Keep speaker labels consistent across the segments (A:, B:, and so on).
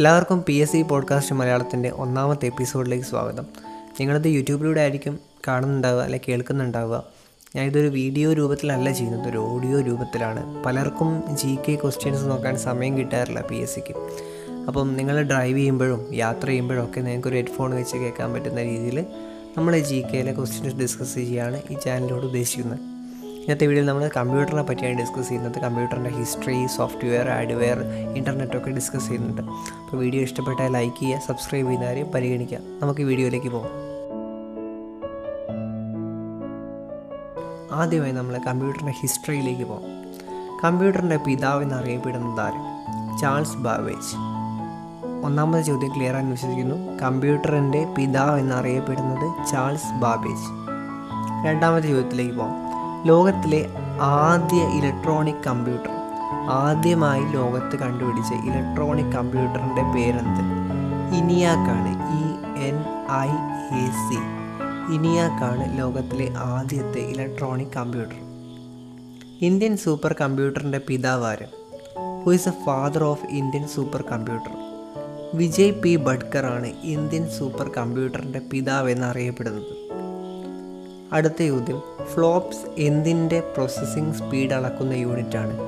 A: എല്ലാവർക്കും P S C podcast മലയാളത്തിന്റെ ഒന്നാമത്തെ എപ്പിസോഡിലേക്ക് സ്വാഗതം. നിങ്ങളിത് യൂട്യൂബിലൂടെ ആയിരിക്കും കാണുന്നുണ്ടാവുക അല്ലെങ്കിൽ കേൾക്കുന്നുണ്ടാവുക. ഞാൻ ഇതൊരു വീഡിയോ രൂപത്തിലല്ല ചെയ്യുന്നത് ഒരു ഓഡിയോ രൂപത്തിലാണ്. പലർക്കും ജി കെ ക്വസ്റ്റ്യൻസ് നോക്കാൻ സമയം കിട്ടാറില്ല പി എസ് സിക്ക് അപ്പം നിങ്ങൾ ഡ്രൈവ് ചെയ്യുമ്പോഴും യാത്ര ചെയ്യുമ്പോഴും ഒക്കെ നിങ്ങൾക്കൊരു ഹെഡ്ഫോൺ വെച്ച് കേൾക്കാൻ പറ്റുന്ന രീതിയിൽ നമ്മൾ ജി കെയിലെ ക്വസ്റ്റ്യൻസ് ഡിസ്കസ് ചെയ്യുകയാണ് ഈ ചാനലിലൂടെ ഉദ്ദേശിക്കുന്നത്. ഇന്നത്തെ വീഡിയോയിൽ നമ്മൾ കമ്പ്യൂട്ടറിനെ പറ്റിയാണ് ഡിസ്കസ് ചെയ്യുന്നത്. കമ്പ്യൂട്ടറിന്റെ ഹിസ്റ്ററി സോഫ്റ്റ്വെയർ ഹാർഡ്വെയർ ഇന്റർനെറ്റൊക്കെ ഡിസ്കസ് ചെയ്യുന്നുണ്ട്. അപ്പോൾ വീഡിയോ ഇഷ്ടപ്പെട്ടാൽ ലൈക്ക് ചെയ്യുക സബ്സ്ക്രൈബ് ചെയ്യുന്ന കാര്യം പരിഗണിക്കുക. നമുക്ക് വീഡിയോയിലേക്ക് പോകാം ആദ്യമായി നമ്മൾ കമ്പ്യൂട്ടറിന്റെ ഹിസ്റ്ററിയിലേക്ക് പോകാം കമ്പ്യൂട്ടറിന്റെ പിതാവ് എന്നറിയപ്പെടുന്നത് ആര്? ചാൾസ് ബാവേജ് ഒന്നാമത്തെ ചോദ്യം ക്ലിയർ ആണെന്ന് വിശ്വസിക്കുന്നു. കമ്പ്യൂട്ടറിന്റെ പിതാവ് എന്നറിയപ്പെടുന്നത് ചാൾസ് ബാബേജ് രണ്ടാമത്തെ ചോദ്യത്തിലേക്ക് പോകാം ലോകത്തിലെ ആദ്യ ഇലക്ട്രോണിക് കമ്പ്യൂട്ടർ ആദ്യമായി ലോകത്ത് കണ്ടുപിടിച്ച ഇലക്ട്രോണിക് കമ്പ്യൂട്ടറിന്റെ പേരെന്ത്? ഇനിയാക്കാണ് E N I A C ഇനിയാക്കാണ് ലോകത്തിലെ ആദ്യത്തെ ഇലക്ട്രോണിക് കമ്പ്യൂട്ടർ ഇന്ത്യൻ സൂപ്പർ കമ്പ്യൂട്ടറിന്റെ പിതാവാരൻ who is a father of Indian super computer Vijay P Bhatkar ആണ് ഇന്ത്യൻ സൂപ്പർ കമ്പ്യൂട്ടറിന്റെ പിതാവ് എന്നറിയപ്പെടുന്നത്. അടുത്ത ചോദ്യം. ഫ്ലോപ്സ് എന്തിന്റെ പ്രോസസ്സിംഗ് സ്പീഡ് അളക്കുന്ന യൂണിറ്റാണ്?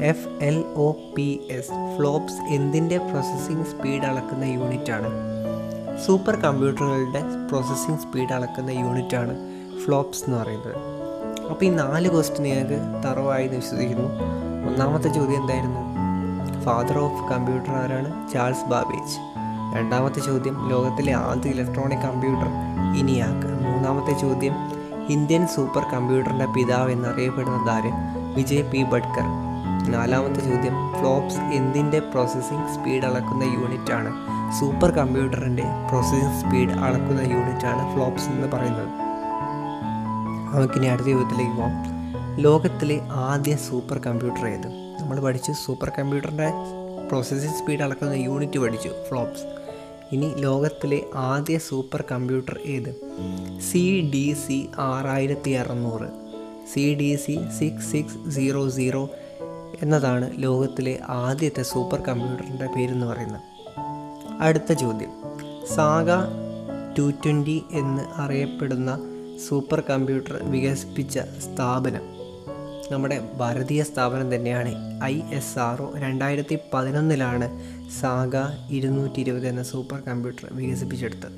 A: F L O P S. FLOPS എന്തിന്റെ പ്രോസസ്സിംഗ് സ്പീഡ് അളക്കുന്ന യൂണിറ്റാണ്? സൂപ്പർ കമ്പ്യൂട്ടറുകളുടെ പ്രോസസ്സിംഗ് സ്പീഡ് അളക്കുന്ന യൂണിറ്റാണ് ഫ്ലോപ്സ് എന്ന് പറയുന്നത്. അപ്പോൾ ഈ നാല് ക്വസ്റ്റ്യൻ ഞങ്ങൾക്ക് തറവായി വിശ്വസിക്കുന്നു. ഒന്നാമത്തെ ചോദ്യം എന്തായിരുന്നു? ഫാദർ ഓഫ് കമ്പ്യൂട്ടർ ആരാണ്? Charles Babbage. രണ്ടാമത്തെ ചോദ്യം ലോകത്തിലെ ആദ്യ ഇലക്ട്രോണിക് കമ്പ്യൂട്ടർ ഇനിയാക്ക്. മൂന്നാമത്തെ ചോദ്യം ഇന്ത്യൻ സൂപ്പർ കമ്പ്യൂട്ടറിന്റെ പിതാവ് എന്നറിയപ്പെടുന്ന ആര് വിജയ് പി. ബഡ്കർ നാലാമത്തെ ചോദ്യം ഫ്ലോപ്സ് എന്തിന്റെ പ്രോസസ്സിംഗ് സ്പീഡ് അളക്കുന്ന യൂണിറ്റാണ്? സൂപ്പർ കമ്പ്യൂട്ടറിന്റെ പ്രോസസ്സിംഗ് സ്പീഡ് അളക്കുന്ന യൂണിറ്റാണ് ഫ്ലോപ്സ് എന്ന് പറയുന്നത്. നമുക്കിനി അടുത്ത ചോദ്യത്തിലേക്ക് പോകാം ലോകത്തിലെ ആദ്യ സൂപ്പർ കമ്പ്യൂട്ടർ ഏത്? നമ്മൾ പഠിച്ചു സൂപ്പർ കമ്പ്യൂട്ടറിന്റെ പ്രോസസ്സിംഗ് സ്പീഡ് അളക്കുന്ന യൂണിറ്റ് പഠിച്ചു ഫ്ലോപ്സ്. ഇനി ലോകത്തിലെ ആദ്യ സൂപ്പർ കമ്പ്യൂട്ടർ ഏത്? സി ഡി സി ആറായിരത്തി അറുന്നൂറ്. C D C six six zero zero എന്നതാണ് ലോകത്തിലെ ആദ്യത്തെ സൂപ്പർ കമ്പ്യൂട്ടറിന്റെ പേരെന്ന് പറയുന്നത്. അടുത്ത ചോദ്യം. സാഗ ടു ട്വന്റി എന്ന് അറിയപ്പെടുന്ന സൂപ്പർ കമ്പ്യൂട്ടർ വികസിപ്പിച്ച സ്ഥാപനം നമ്മുടെ ഭാരതീയ സ്ഥാപനം തന്നെയാണ് ഐ എസ് ആർ ഒ. രണ്ടായിരത്തി പതിനൊന്നിലാണ് സാഗ ഇരുന്നൂറ്റി ഇരുപത് എന്ന സൂപ്പർ കമ്പ്യൂട്ടർ വികസിപ്പിച്ചെടുത്തത്.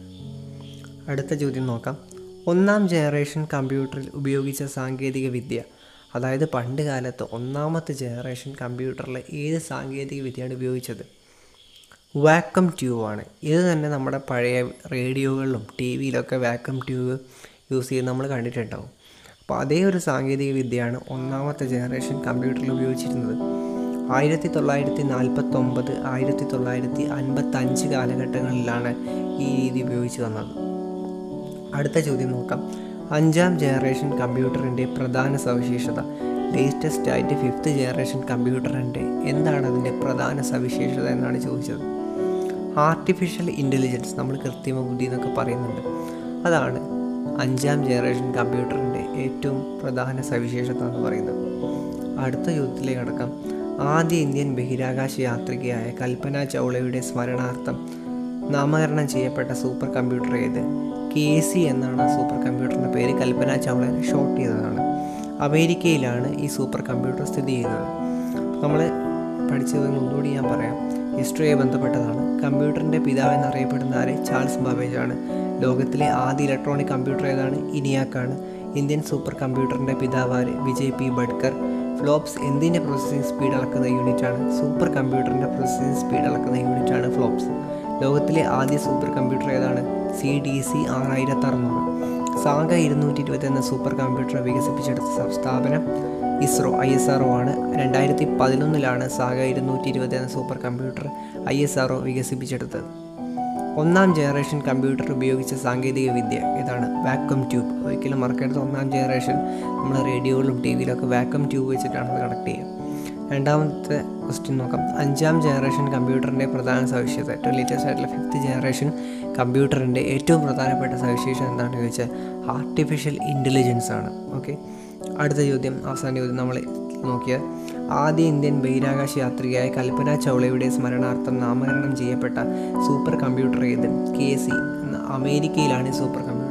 A: അടുത്ത ചോദ്യം നോക്കാം. ഒന്നാം ജനറേഷൻ കമ്പ്യൂട്ടറിൽ ഉപയോഗിച്ച സാങ്കേതിക വിദ്യ. അതായത് പണ്ട് കാലത്ത് ഒന്നാമത്തെ ജനറേഷൻ കമ്പ്യൂട്ടറിലെ ഏത് സാങ്കേതിക വിദ്യയാണ് ഉപയോഗിച്ചത്? വാക്കം ആണ്. ഇത് തന്നെ നമ്മുടെ പഴയ റേഡിയോകളിലും ടി വിയിലൊക്കെ വാക്കം ട്യൂബ് യൂസ് ചെയ്ത് നമ്മൾ കണ്ടിട്ടുണ്ടാവും. അപ്പോൾ അതേ ഒരു സാങ്കേതിക വിദ്യയാണ് ഒന്നാമത്തെ ജനറേഷൻ കമ്പ്യൂട്ടറിൽ ഉപയോഗിച്ചിരുന്നത്. ആയിരത്തി തൊള്ളായിരത്തി നാൽപ്പത്തൊമ്പത് ആയിരത്തി തൊള്ളായിരത്തി അൻപത്തഞ്ച് കാലഘട്ടങ്ങളിലാണ് ഈ രീതി ഉപയോഗിച്ച് വന്നത്. അടുത്ത ചോദ്യം നോക്കാം. അഞ്ചാം ജനറേഷൻ കമ്പ്യൂട്ടറിന്റെ പ്രധാന സവിശേഷത. ലേറ്റസ്റ്റ് ആയിട്ട് ഫിഫ്ത്ത് ജനറേഷൻ കമ്പ്യൂട്ടറിന്റെ എന്താണ് അതിന്റെ പ്രധാന സവിശേഷത എന്നാണ് ചോദിച്ചത്. ആർട്ടിഫിഷ്യൽ ഇന്റലിജൻസ് നമ്മൾ കൃത്രിമ ബുദ്ധി എന്നൊക്കെ പറയുന്നുണ്ട്. അതാണ് അഞ്ചാം ജനറേഷൻ കമ്പ്യൂട്ടറിന്റെ ഏറ്റവും പ്രധാന സവിശേഷത എന്ന് പറയുന്നത്. അടുത്ത യുദ്ധത്തിലേക്ക് അടക്കം ആദ്യ ഇന്ത്യൻ ബഹിരാകാശ യാത്രികയായ കൽപ്പന ചൗളയുടെ സ്മരണാർത്ഥം നാമകരണം ചെയ്യപ്പെട്ട സൂപ്പർ കമ്പ്യൂട്ടർ ഏത്? കെ സി എന്നാണ് സൂപ്പർ കമ്പ്യൂട്ടറിന്റെ പേര്. കൽപ്പന ചൗളനെ ഷോർട്ട് ചെയ്തതാണ്. അമേരിക്കയിലാണ് ഈ സൂപ്പർ കമ്പ്യൂട്ടർ സ്ഥിതി ചെയ്യുന്നത്. നമ്മൾ പഠിച്ചത് ഒന്നുകൂടി ഞാൻ പറയാം. ഹിസ്റ്ററിയെ ബന്ധപ്പെട്ടതാണ്. കമ്പ്യൂട്ടറിന്റെ പിതാവ് എന്നറിയപ്പെടുന്ന ആര്? ചാൾസ് ബാബേജ് ആണ്. ലോകത്തിലെ ആദ്യ ഇലക്ട്രോണിക് കമ്പ്യൂട്ടർ ഏതാണ്? ഇനിയാക്കാണ്. ഇന്ത്യൻ സൂപ്പർ കമ്പ്യൂട്ടറിന്റെ പിതാവായ വിജയ് പി ബഡ്കർ ഫ്ലോപ്സ് എന്തിന്റെ പ്രോസസ്സിംഗ് സ്പീഡ് അളക്കുന്ന യൂണിറ്റാണ്? സൂപ്പർ കമ്പ്യൂട്ടറിന്റെ പ്രോസസ്സിംഗ് സ്പീഡ് അളക്കുന്ന യൂണിറ്റാണ് ഫ്ലോപ്സ്. ലോകത്തിലെ ആദ്യ സൂപ്പർ കമ്പ്യൂട്ടർ ഏതാണ്? സി ഡി സി ആറായിരത്തി അറുന്നൂറ് സാഗ ഇരുന്നൂറ്റി ഇരുപത്തി എന്ന സൂപ്പർ കമ്പ്യൂട്ടർ വികസിപ്പിച്ചെടുത്ത സ്ഥാപനം ഇസ്രോ ഐ എസ് ആർ ആണ്. രണ്ടായിരത്തി പതിനൊന്നിലാണ് സാഗ ഇരുന്നൂറ്റി ഇരുപത് എന്ന super computer I S R വികസിപ്പിച്ചെടുത്തത്. ഒന്നാം ജനറേഷൻ കമ്പ്യൂട്ടർ ഉപയോഗിച്ച സാങ്കേതിക വിദ്യ ഇതാണ് വാക്വം ട്യൂബ് ഒരിക്കലും മറക്കരുത്. ഒന്നാം ജനറേഷൻ നമ്മൾ റേഡിയോയിലും ടി വിയിലൊക്കെ വാക്വം ട്യൂബ് വെച്ചിട്ടാണ് അത് കണക്ട് ചെയ്യുക. രണ്ടാമത്തെ ക്വസ്റ്റ്യൻ നോക്കാം. അഞ്ചാം ജനറേഷൻ കമ്പ്യൂട്ടറിന്റെ പ്രധാന സവിശേഷത. ഏറ്റവും ലേറ്റസ്റ്റ് ആയിട്ടുള്ള ഫിഫ്ത്ത് ജനറേഷൻ കമ്പ്യൂട്ടറിന്റെ ഏറ്റവും പ്രധാനപ്പെട്ട സവിശേഷം എന്താണെന്ന് ചോദിച്ചാൽ ആർട്ടിഫിഷ്യൽ ഇന്റലിജൻസ് ആണ്. ഓക്കെ അടുത്ത ചോദ്യം അവസാന ചോദ്യം നമ്മൾ നോക്കിയാൽ ആദ്യ ഇന്ത്യൻ ബഹിരാകാശ യാത്രികയായ കൽപ്പന ചൗളയുടെ സ്മരണാർത്ഥം നാമകരണം ചെയ്യപ്പെട്ട സൂപ്പർ കമ്പ്യൂട്ടർ ഏത് കെ സി അമേരിക്കയിലാണ് സൂപ്പർ കമ്പ്യൂട്ടർ.